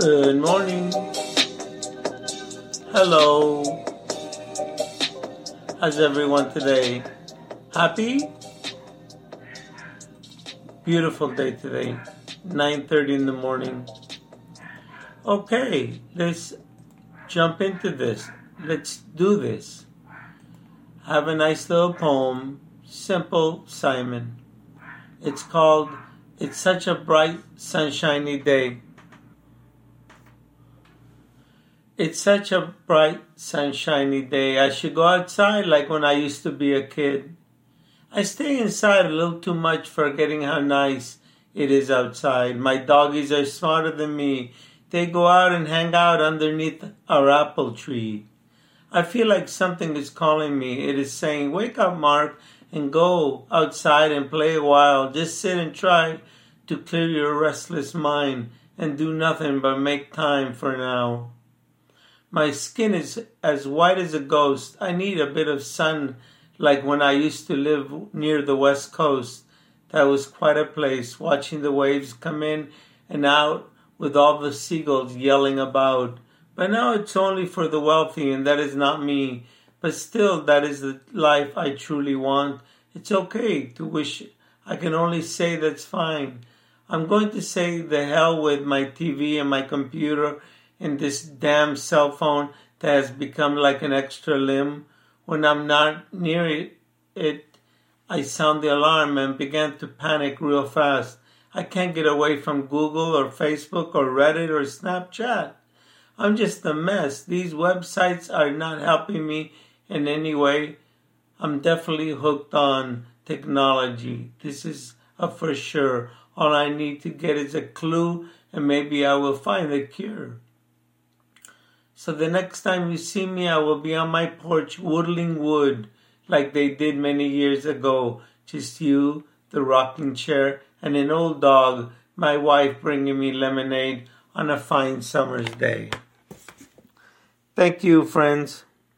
Good morning. Hello. How's everyone today? Happy? Beautiful day today. 9:30 in the morning. Okay, let's jump into this. Let's do this. Have a nice little poem, simple Simon. It's called It's Such a Bright Sunshiny Day. It's such a bright, sunshiny day. I should go outside like when I used to be a kid. I stay inside a little too much, forgetting how nice it is outside. My doggies are smarter than me. They go out and hang out underneath our apple tree. I feel like something is calling me. It is saying, Wake up, Mark, and go outside and play a while. Just sit and try to clear your restless mind and do nothing but make time for now. My skin is as white as a ghost. I need a bit of sun like when I used to live near the west coast. That was quite a place, watching the waves come in and out with all the seagulls yelling about. But now it's only for the wealthy, and that is not me. But still, that is the life I truly want. It's okay to wish. I can only say that's fine. I'm going to say the hell with my TV and my computer in this damn cell phone that has become like an extra limb. When I'm not near it, it I sound the alarm and begin to panic real fast. I can't get away from Google or Facebook or Reddit or Snapchat. I'm just a mess. These websites are not helping me in any way. I'm definitely hooked on technology. This is a for sure. All I need to get is a clue and maybe I will find the cure. So the next time you see me, I will be on my porch whittling wood like they did many years ago. Just you, the rocking chair, and an old dog, my wife bringing me lemonade on a fine summer's day. Thank you, friends.